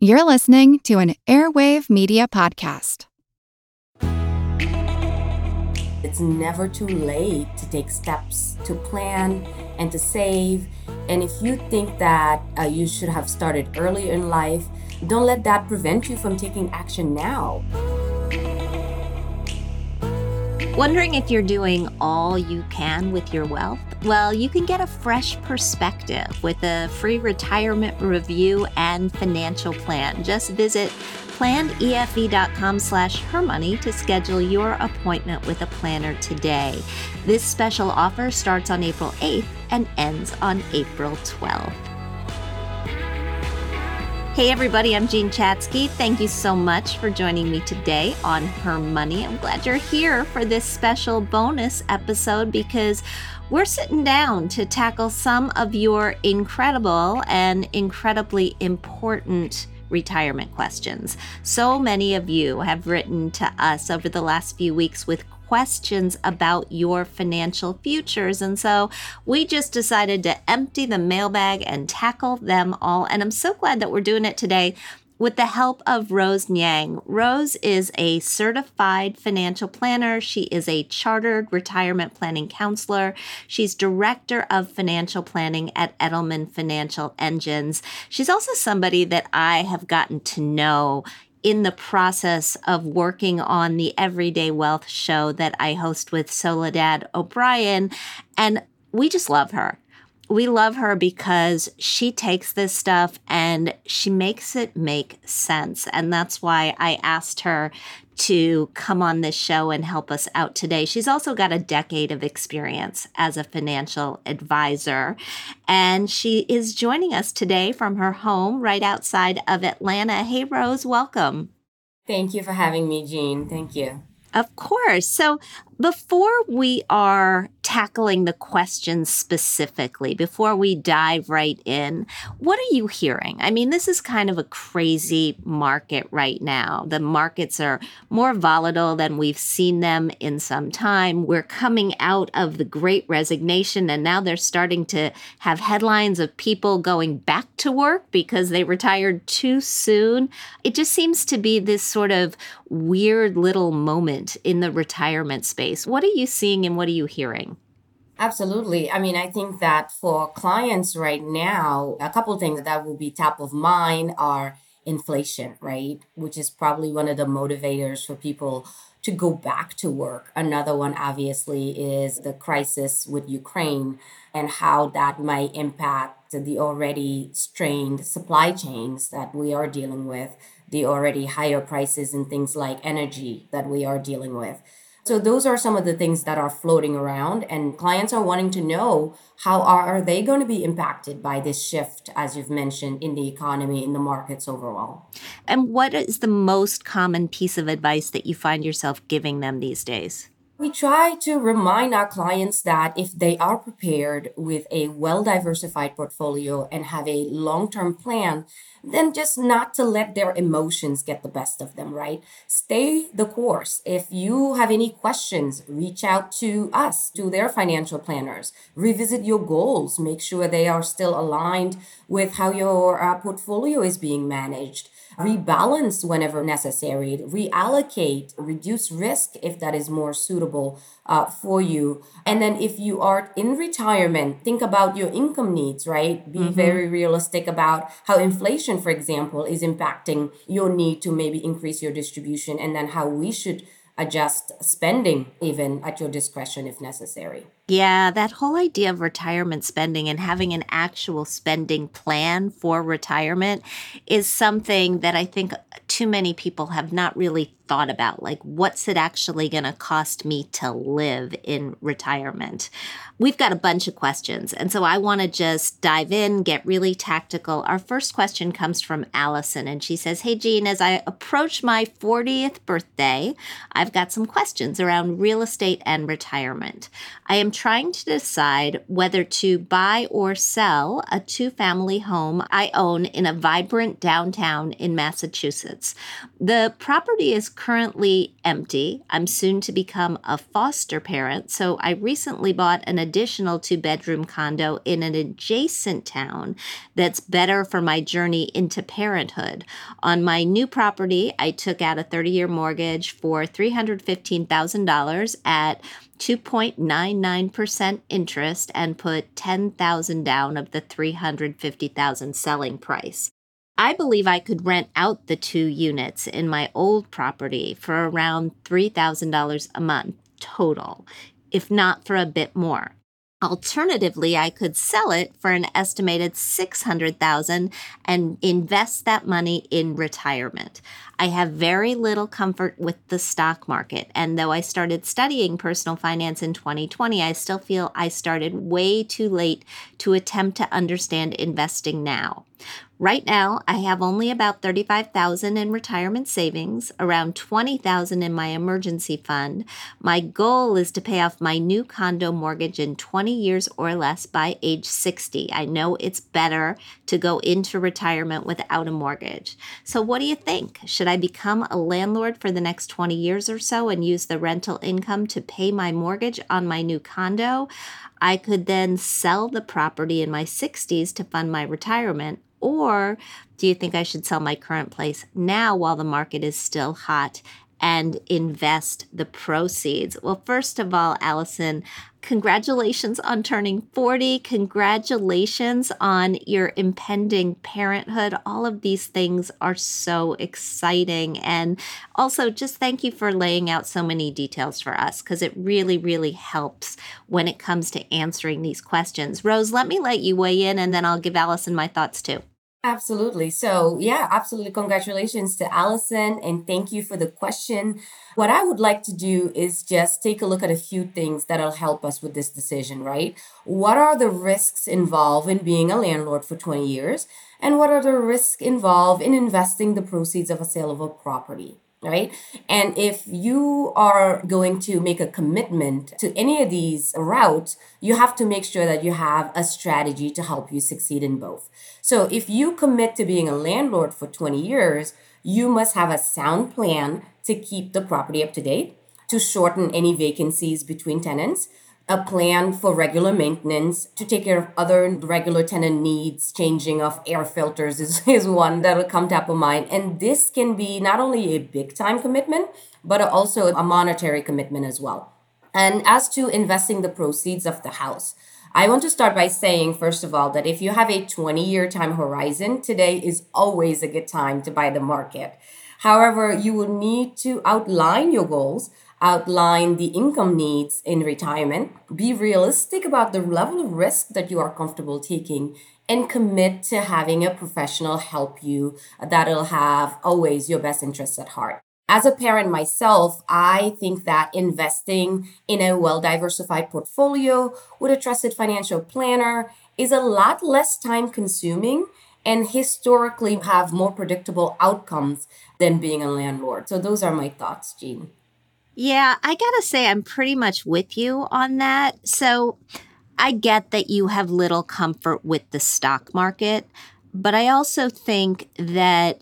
You're listening to an Airwave Media Podcast. It's never too late to take steps to plan and to save. And if you think that uh, you should have started earlier in life, don't let that prevent you from taking action now. Wondering if you're doing all you can with your wealth? Well, you can get a fresh perspective with a free retirement review and financial plan. Just visit planefe.com slash hermoney to schedule your appointment with a planner today. This special offer starts on April 8th and ends on April 12th. Hey, everybody, I'm Jean Chatzky. Thank you so much for joining me today on Her Money. I'm glad you're here for this special bonus episode because we're sitting down to tackle some of your incredible and incredibly important retirement questions. So many of you have written to us over the last few weeks with questions about your financial futures. And so we just decided to empty the mailbag and tackle them all. And I'm so glad that we're doing it today with the help of Rose Niang. Rose is a certified financial planner. She is a chartered retirement planning counselor. She's director of financial planning at Edelman Financial Engines. She's also somebody that I have gotten to know in the process of working on the Everyday Wealth show that I host with Soledad O'Brien. And we just love her we love her because she takes this stuff and she makes it make sense. And that's why I asked her to come on this show and help us out today. She's also got a decade of experience as a financial advisor. And she is joining us today from her home right outside of Atlanta. Hey, Rose, welcome. Thank you for having me, Jean. Thank you. Of course. So, before we are tackling the questions specifically, before we dive right in, what are you hearing? I mean, this is kind of a crazy market right now. The markets are more volatile than we've seen them in some time. We're coming out of the great resignation, and now they're starting to have headlines of people going back to work because they retired too soon. It just seems to be this sort of weird little moment in the retirement space space. What are you seeing and what are you hearing? Absolutely. I mean, I think that for clients right now, a couple things that will be top of mind are inflation, right? Which is probably one of the motivators for people to go back to work. Another one, obviously, is the crisis with Ukraine and how that might impact the already strained supply chains that we are dealing with, the already higher prices and things like energy that we are dealing with. So those are some of the things that are floating around and clients are wanting to know how are they going to be impacted by this shift as you've mentioned in the economy in the markets overall. And what is the most common piece of advice that you find yourself giving them these days? We try to remind our clients that if they are prepared with a well diversified portfolio and have a long term plan, then just not to let their emotions get the best of them, right? Stay the course. If you have any questions, reach out to us, to their financial planners. Revisit your goals. Make sure they are still aligned with how your uh, portfolio is being managed rebalance whenever necessary, reallocate, reduce risk if that is more suitable uh, for you. And then if you are in retirement, think about your income needs, right? Be mm-hmm. very realistic about how inflation, for example, is impacting your need to maybe increase your distribution and then how we should adjust spending even at your discretion if necessary. Yeah, that whole idea of retirement spending and having an actual spending plan for retirement is something that I think too many people have not really thought about. Like, what's it actually going to cost me to live in retirement? We've got a bunch of questions. And so I want to just dive in, get really tactical. Our first question comes from Allison, and she says, Hey, Jean, as I approach my 40th birthday, I've got some questions around real estate and retirement. I am trying to decide whether to buy or sell a two family home I own in a vibrant downtown in Massachusetts. The property is currently empty. I'm soon to become a foster parent, so I recently bought an additional two bedroom condo in an adjacent town that's better for my journey into parenthood. On my new property, I took out a 30 year mortgage for $315,000 at 2.99% interest and put 10,000 down of the 350,000 selling price. I believe I could rent out the two units in my old property for around $3,000 a month total, if not for a bit more. Alternatively, I could sell it for an estimated 600,000 and invest that money in retirement. I have very little comfort with the stock market, and though I started studying personal finance in 2020, I still feel I started way too late to attempt to understand investing now. Right now, I have only about 35,000 in retirement savings, around 20,000 in my emergency fund. My goal is to pay off my new condo mortgage in 20 years or less by age 60. I know it's better to go into retirement without a mortgage. So what do you think? Should I become a landlord for the next 20 years or so and use the rental income to pay my mortgage on my new condo? I could then sell the property in my 60s to fund my retirement or do you think I should sell my current place now while the market is still hot and invest the proceeds? Well, first of all, Allison, congratulations on turning 40. Congratulations on your impending parenthood. All of these things are so exciting. And also, just thank you for laying out so many details for us because it really, really helps when it comes to answering these questions. Rose, let me let you weigh in and then I'll give Allison my thoughts too. Absolutely. So, yeah, absolutely. Congratulations to Allison and thank you for the question. What I would like to do is just take a look at a few things that'll help us with this decision, right? What are the risks involved in being a landlord for 20 years? And what are the risks involved in investing the proceeds of a sale of a property? Right? And if you are going to make a commitment to any of these routes, you have to make sure that you have a strategy to help you succeed in both. So if you commit to being a landlord for 20 years, you must have a sound plan to keep the property up to date, to shorten any vacancies between tenants, a plan for regular maintenance to take care of other regular tenant needs. Changing of air filters is, is one that'll come top of mind. And this can be not only a big time commitment, but also a monetary commitment as well. And as to investing the proceeds of the house, I want to start by saying, first of all, that if you have a 20 year time horizon, today is always a good time to buy the market. However, you will need to outline your goals outline the income needs in retirement, be realistic about the level of risk that you are comfortable taking, and commit to having a professional help you that'll have always your best interests at heart. As a parent myself, I think that investing in a well diversified portfolio with a trusted financial planner is a lot less time consuming and historically have more predictable outcomes than being a landlord. So, those are my thoughts, Jean. Yeah, I gotta say, I'm pretty much with you on that. So I get that you have little comfort with the stock market, but I also think that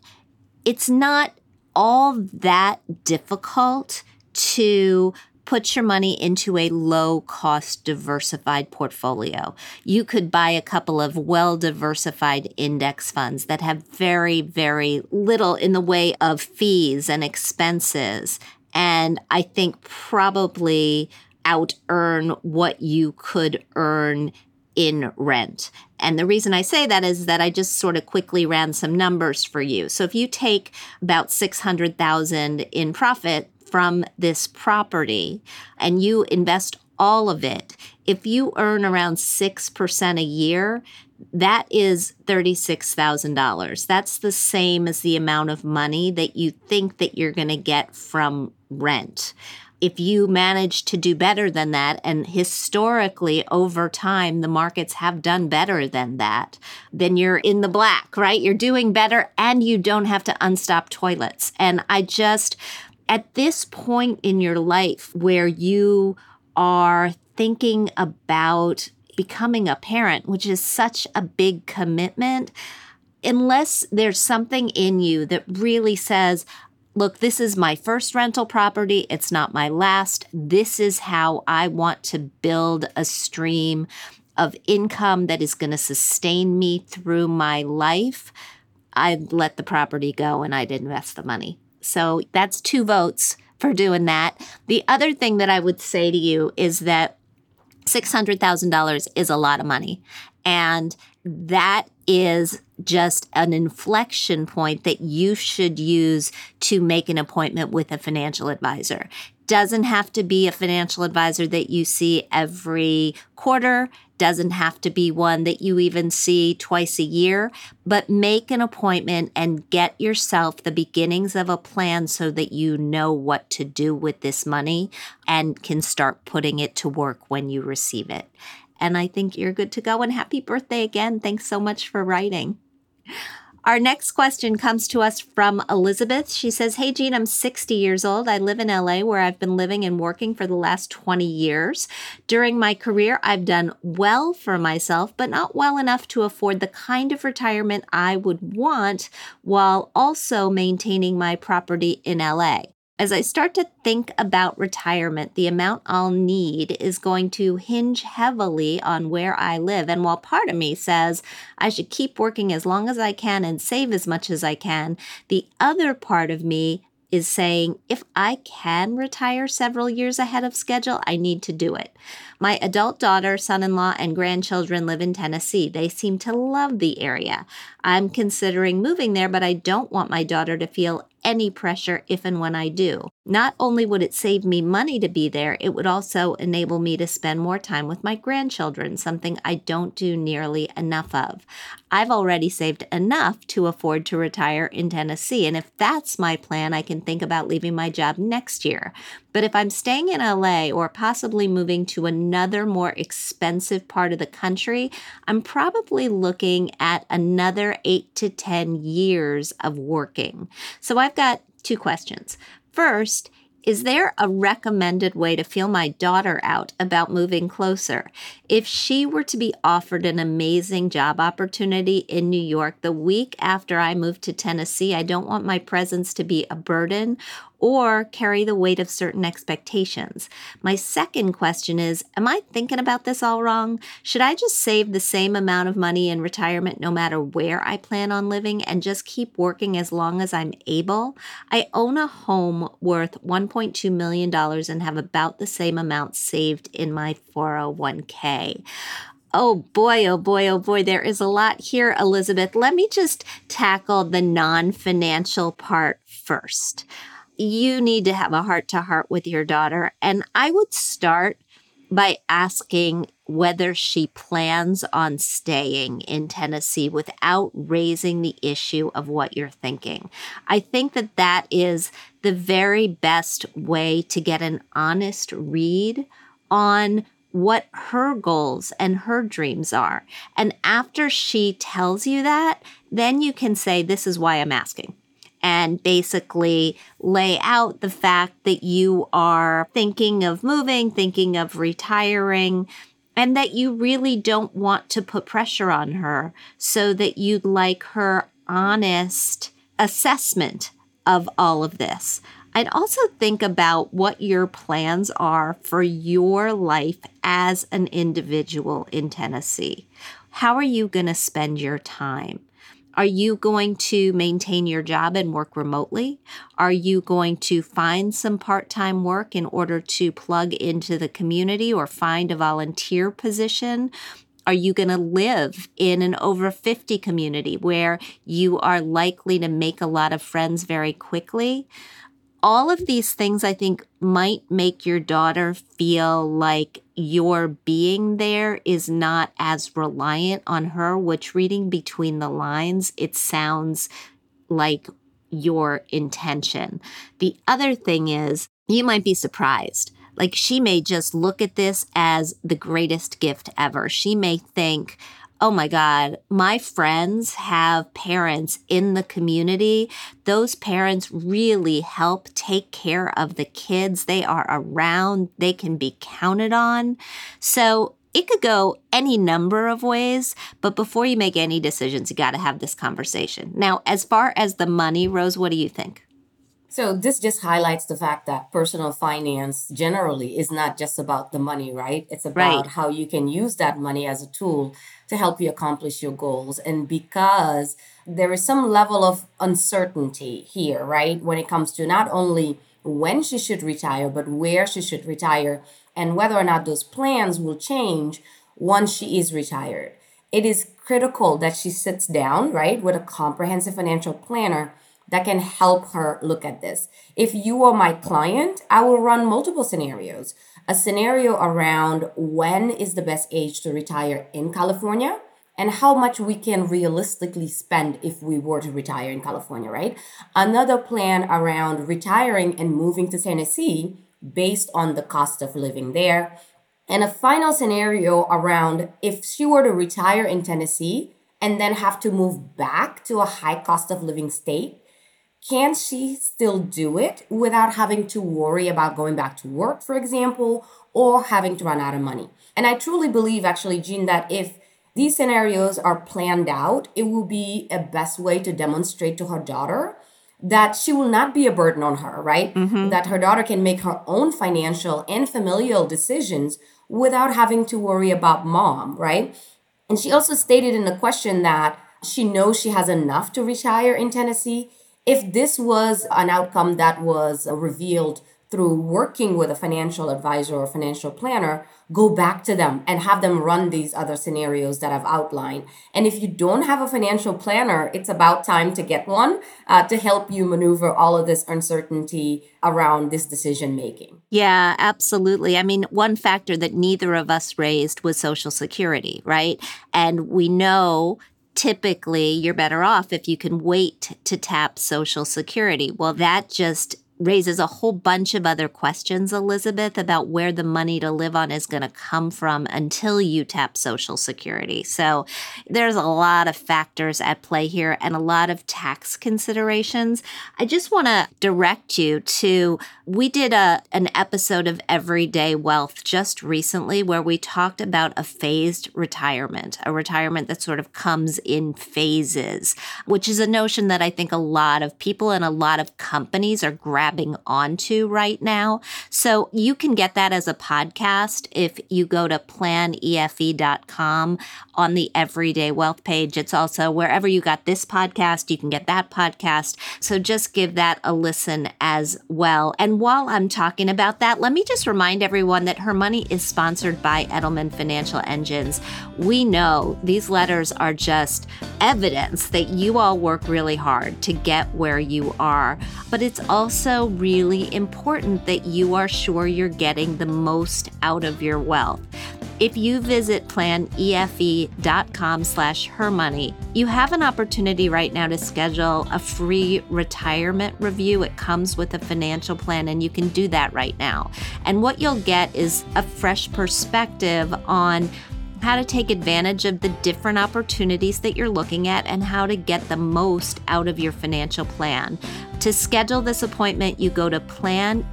it's not all that difficult to put your money into a low cost diversified portfolio. You could buy a couple of well diversified index funds that have very, very little in the way of fees and expenses and I think probably out earn what you could earn in rent. And the reason I say that is that I just sort of quickly ran some numbers for you. So if you take about 600,000 in profit from this property and you invest all of it, if you earn around 6% a year, that is $36,000. That's the same as the amount of money that you think that you're going to get from rent. If you manage to do better than that, and historically over time, the markets have done better than that, then you're in the black, right? You're doing better and you don't have to unstop toilets. And I just, at this point in your life where you are thinking about becoming a parent, which is such a big commitment, unless there's something in you that really says, look, this is my first rental property. It's not my last. This is how I want to build a stream of income that is going to sustain me through my life. I'd let the property go and I'd invest the money. So that's two votes for doing that. The other thing that I would say to you is that $600,000 is a lot of money. And that is just an inflection point that you should use to make an appointment with a financial advisor doesn't have to be a financial advisor that you see every quarter, doesn't have to be one that you even see twice a year, but make an appointment and get yourself the beginnings of a plan so that you know what to do with this money and can start putting it to work when you receive it. And I think you're good to go. And happy birthday again. Thanks so much for writing. Our next question comes to us from Elizabeth. She says, Hey, Jean, I'm 60 years old. I live in LA where I've been living and working for the last 20 years. During my career, I've done well for myself, but not well enough to afford the kind of retirement I would want while also maintaining my property in LA. As I start to think about retirement, the amount I'll need is going to hinge heavily on where I live. And while part of me says I should keep working as long as I can and save as much as I can, the other part of me is saying if I can retire several years ahead of schedule, I need to do it. My adult daughter, son in law, and grandchildren live in Tennessee. They seem to love the area. I'm considering moving there, but I don't want my daughter to feel any pressure if and when I do. Not only would it save me money to be there, it would also enable me to spend more time with my grandchildren, something I don't do nearly enough of. I've already saved enough to afford to retire in Tennessee, and if that's my plan, I can think about leaving my job next year. But if I'm staying in LA or possibly moving to another more expensive part of the country, I'm probably looking at another eight to 10 years of working. So I've got two questions. First, is there a recommended way to feel my daughter out about moving closer? If she were to be offered an amazing job opportunity in New York the week after I move to Tennessee, I don't want my presence to be a burden or carry the weight of certain expectations. My second question is Am I thinking about this all wrong? Should I just save the same amount of money in retirement no matter where I plan on living and just keep working as long as I'm able? I own a home worth $1.2 million and have about the same amount saved in my 401k. Oh boy, oh boy, oh boy, there is a lot here, Elizabeth. Let me just tackle the non financial part first you need to have a heart to heart with your daughter. And I would start by asking whether she plans on staying in Tennessee without raising the issue of what you're thinking. I think that that is the very best way to get an honest read on what her goals and her dreams are. And after she tells you that, then you can say, This is why I'm asking and basically lay out the fact that you are thinking of moving, thinking of retiring, and that you really don't want to put pressure on her so that you'd like her honest assessment of all of this. I'd also think about what your plans are for your life as an individual in Tennessee. How are you going to spend your time? Are you going to maintain your job and work remotely? Are you going to find some part time work in order to plug into the community or find a volunteer position? Are you going to live in an over 50 community where you are likely to make a lot of friends very quickly? all of these things I think might make your daughter feel like your being there is not as reliant on her, which reading between the lines, it sounds like your intention. The other thing is, you might be surprised. Like she may just look at this as the greatest gift ever. She may think, oh my God, my friends have parents in the community. Those parents really help take care of the kids. They are around, they can be counted on. So it could go any number of ways, but before you make any decisions, you got to have this conversation. Now, as far as the money, Rose, what do you think? So this just highlights the fact that personal finance generally is not just about the money, right? It's about right. how you can use that money as a tool to help you accomplish your goals. And because there is some level of uncertainty here, right? When it comes to not only when she should retire, but where she should retire and whether or not those plans will change once she is retired. It is critical that she sits down, right, with a comprehensive financial planner that can help her look at this. If you are my client, I will run multiple scenarios. A scenario around when is the best age to retire in California and how much we can realistically spend if we were to retire in California, right? Another plan around retiring and moving to Tennessee based on the cost of living there. And a final scenario around if she were to retire in Tennessee and then have to move back to a high cost of living state, can she still do it without having to worry about going back to work, for example, or having to run out of money? And I truly believe, actually, Jean, that if these scenarios are planned out, it will be a best way to demonstrate to her daughter that she will not be a burden on her, right? Mm-hmm. That her daughter can make her own financial and familial decisions without having to worry about mom, right? And she also stated in the question that she knows she has enough to retire in Tennessee. If this was an outcome that was revealed through working with a financial advisor or financial planner, go back to them and have them run these other scenarios that I've outlined. And if you don't have a financial planner, it's about time to get one uh, to help you maneuver all of this uncertainty around this decision making. Yeah, absolutely. I mean, one factor that neither of us raised was Social Security, right? And we know typically you're better off if you can wait to tap Social Security. Well, that just raises a whole bunch of other questions, Elizabeth, about where the money to live on is going to come from until you tap Social Security. So there's a lot of factors at play here and a lot of tax considerations. I just want to direct you to we did a an episode of Everyday Wealth just recently where we talked about a phased retirement, a retirement that sort of comes in phases, which is a notion that I think a lot of people and a lot of companies are grabbing grabbing onto right now. So you can get that as a podcast if you go to planefe.com on the Everyday Wealth page. It's also wherever you got this podcast, you can get that podcast. So just give that a listen as well. And while I'm talking about that, let me just remind everyone that Her Money is sponsored by Edelman Financial Engines. We know these letters are just evidence that you all work really hard to get where you are, but it's also really important that you are sure you're getting the most out of your wealth. If you visit planefe.com slash hermoney, you have an opportunity right now to schedule a free retirement review. It comes with a financial plan and you can do that right now. And what you'll get is a fresh perspective on how to take advantage of the different opportunities that you're looking at and how to get the most out of your financial plan. To schedule this appointment, you go to planefe.com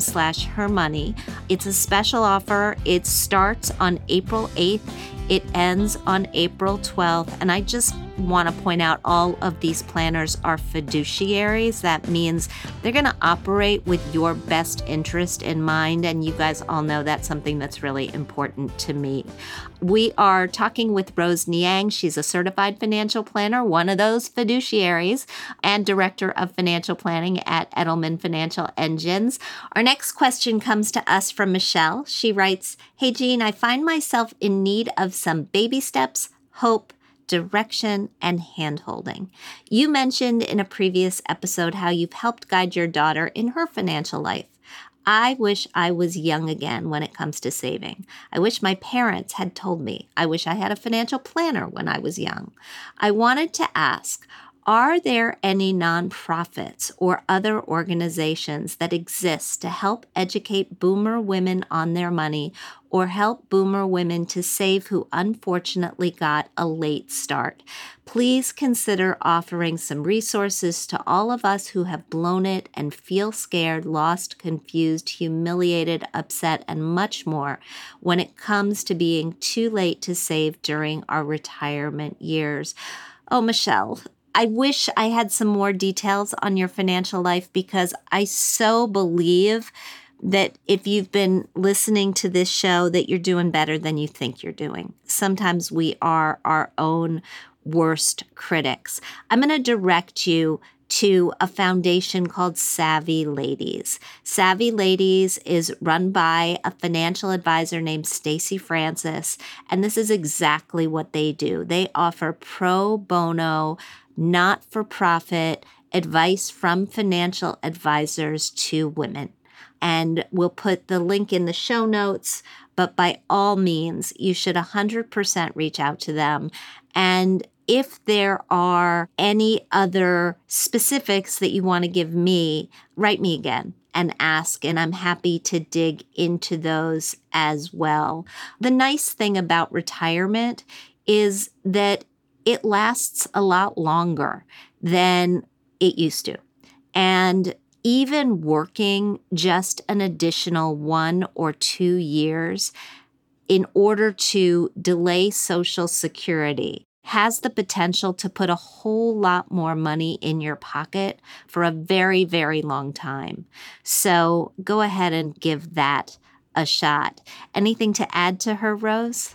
slash hermoney. It's a special offer. It starts on April 8th. It ends on April 12th. And I just want to point out all of these planners are fiduciaries. That means they're going to operate with your best interest in mind. And you guys all know that's something that's really important to me. We are talking with Rose Niang. She's a certified financial planner, one of those fiduciaries, and director of financial planning at Edelman Financial Engines. Our next question comes to us from Michelle. She writes Hey, Jean, I find myself in need of some baby steps, hope, direction, and handholding. You mentioned in a previous episode how you've helped guide your daughter in her financial life. I wish I was young again when it comes to saving. I wish my parents had told me. I wish I had a financial planner when I was young. I wanted to ask Are there any nonprofits or other organizations that exist to help educate boomer women on their money or help boomer women to save who unfortunately got a late start? Please consider offering some resources to all of us who have blown it and feel scared, lost, confused, humiliated, upset, and much more when it comes to being too late to save during our retirement years. Oh, Michelle, I wish I had some more details on your financial life because I so believe that if you've been listening to this show that you're doing better than you think you're doing. Sometimes we are our own worst critics. I'm going to direct you to a foundation called Savvy Ladies. Savvy Ladies is run by a financial advisor named Stacy Francis, and this is exactly what they do. They offer pro bono not for profit advice from financial advisors to women. And we'll put the link in the show notes. But by all means, you should 100% reach out to them. And if there are any other specifics that you want to give me, write me again and ask, and I'm happy to dig into those as well. The nice thing about retirement is that it lasts a lot longer than it used to. And even working just an additional one or two years in order to delay Social Security has the potential to put a whole lot more money in your pocket for a very, very long time. So go ahead and give that a shot. Anything to add to her, Rose?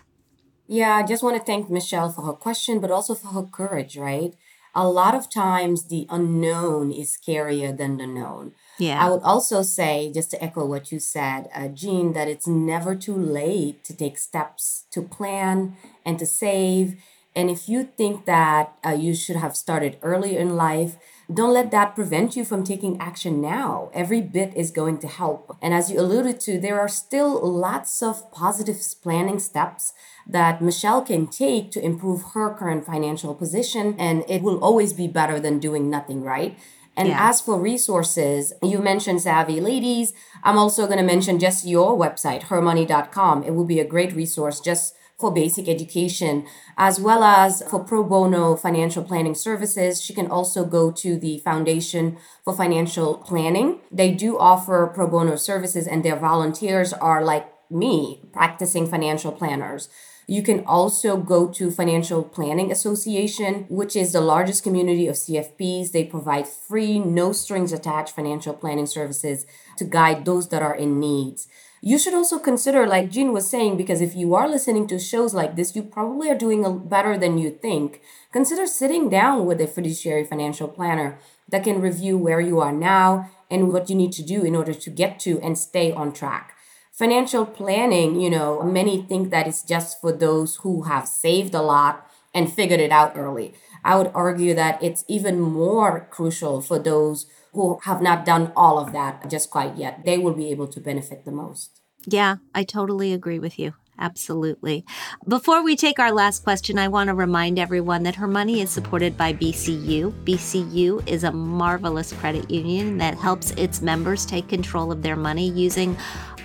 Yeah, I just want to thank Michelle for her question, but also for her courage, right? A lot of times the unknown is scarier than the known. Yeah. I would also say, just to echo what you said, uh, Jean, that it's never too late to take steps to plan and to save. And if you think that uh, you should have started earlier in life, don't let that prevent you from taking action now. Every bit is going to help. And as you alluded to, there are still lots of positive planning steps that Michelle can take to improve her current financial position. And it will always be better than doing nothing, right? And yeah. as for resources, you mentioned Savvy Ladies. I'm also going to mention just your website, hermoney.com. It will be a great resource just for basic education, as well as for pro bono financial planning services. She can also go to the Foundation for Financial Planning. They do offer pro bono services, and their volunteers are like me, practicing financial planners. You can also go to Financial Planning Association, which is the largest community of CFPs. They provide free, no strings attached financial planning services to guide those that are in needs you should also consider, like Jean was saying, because if you are listening to shows like this, you probably are doing a better than you think. Consider sitting down with a fiduciary financial planner that can review where you are now and what you need to do in order to get to and stay on track. Financial planning, you know, many think that it's just for those who have saved a lot and figured it out early. I would argue that it's even more crucial for those who have not done all of that just quite yet. They will be able to benefit the most. Yeah, I totally agree with you. Absolutely. Before we take our last question, I want to remind everyone that her money is supported by BCU. BCU is a marvelous credit union that helps its members take control of their money using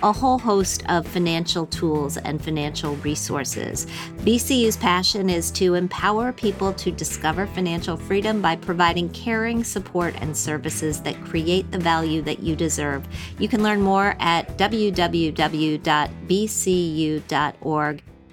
a whole host of financial tools and financial resources. BCU's passion is to empower people to discover financial freedom by providing caring support and services that create the value that you deserve. You can learn more at www.bcu.org.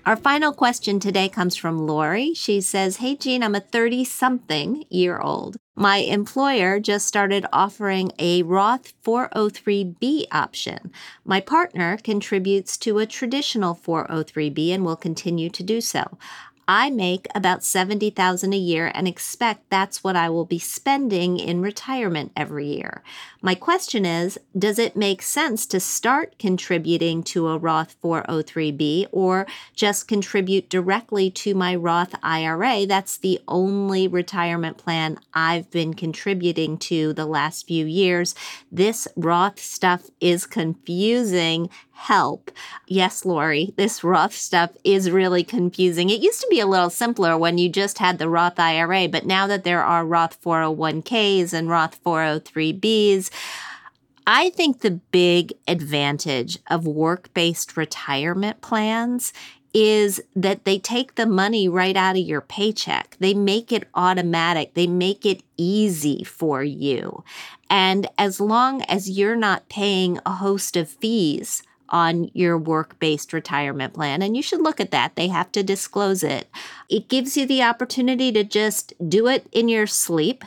Our final question today comes from Lori. She says, Hey, Jean, I'm a 30 something year old. My employer just started offering a Roth 403b option. My partner contributes to a traditional 403b and will continue to do so. I make about 70,000 a year and expect that's what I will be spending in retirement every year. My question is, does it make sense to start contributing to a Roth 403b or just contribute directly to my Roth IRA? That's the only retirement plan I've been contributing to the last few years. This Roth stuff is confusing help. Yes, Lori, this Roth stuff is really confusing. It used to be a little simpler when you just had the Roth IRA, but now that there are Roth 401ks and Roth 403bs, I think the big advantage of work based retirement plans is that they take the money right out of your paycheck. They make it automatic. They make it easy for you. And as long as you're not paying a host of fees on your work based retirement plan, and you should look at that, they have to disclose it. It gives you the opportunity to just do it in your sleep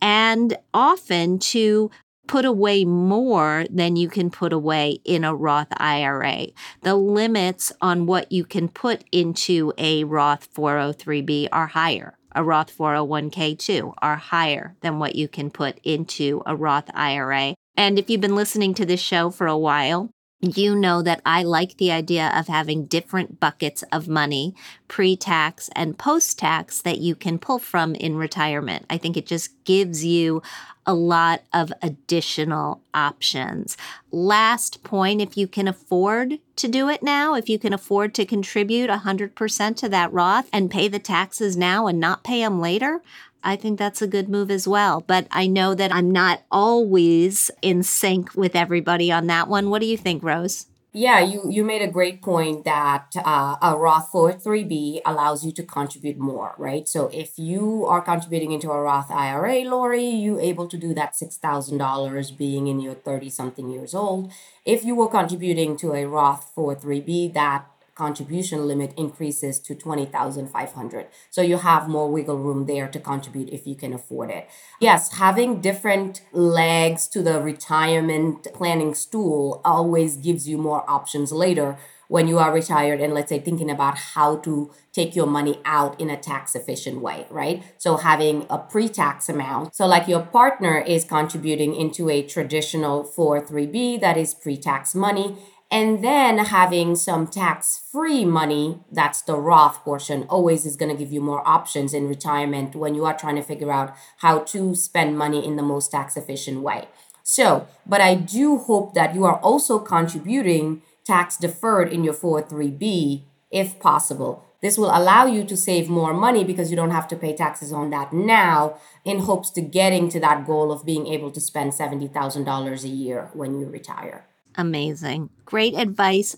and often to put away more than you can put away in a Roth IRA. The limits on what you can put into a Roth 403b are higher. A Roth 401k too are higher than what you can put into a Roth IRA. And if you've been listening to this show for a while, you know that I like the idea of having different buckets of money, pre tax and post tax, that you can pull from in retirement. I think it just gives you a lot of additional options. Last point if you can afford to do it now, if you can afford to contribute 100% to that Roth and pay the taxes now and not pay them later, I think that's a good move as well. But I know that I'm not always in sync with everybody on that one. What do you think, Rose? Yeah, you, you made a great point that uh, a Roth 403b allows you to contribute more, right? So if you are contributing into a Roth IRA, Lori, you able to do that $6,000 being in your 30 something years old. If you were contributing to a Roth 403b, that contribution limit increases to 20,500. So you have more wiggle room there to contribute if you can afford it. Yes, having different legs to the retirement planning stool always gives you more options later when you are retired and let's say thinking about how to take your money out in a tax efficient way, right? So having a pre-tax amount. So like your partner is contributing into a traditional 403b that is pre-tax money and then having some tax free money, that's the Roth portion, always is going to give you more options in retirement when you are trying to figure out how to spend money in the most tax efficient way. So, but I do hope that you are also contributing tax deferred in your 403b if possible. This will allow you to save more money because you don't have to pay taxes on that now in hopes to getting to that goal of being able to spend $70,000 a year when you retire. Amazing. Great advice.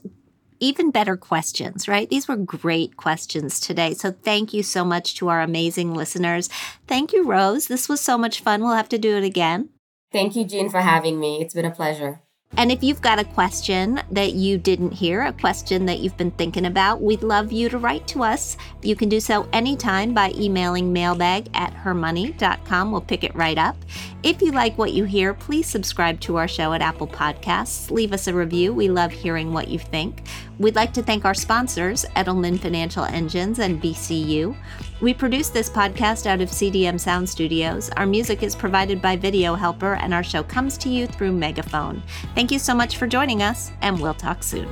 Even better questions, right? These were great questions today. So thank you so much to our amazing listeners. Thank you, Rose. This was so much fun. We'll have to do it again. Thank you, Jean, for having me. It's been a pleasure. And if you've got a question that you didn't hear, a question that you've been thinking about, we'd love you to write to us. You can do so anytime by emailing mailbag at hermoney.com. We'll pick it right up. If you like what you hear, please subscribe to our show at Apple Podcasts. Leave us a review. We love hearing what you think. We'd like to thank our sponsors, Edelman Financial Engines and BCU. We produce this podcast out of CDM Sound Studios. Our music is provided by Video Helper, and our show comes to you through Megaphone. Thank you so much for joining us, and we'll talk soon.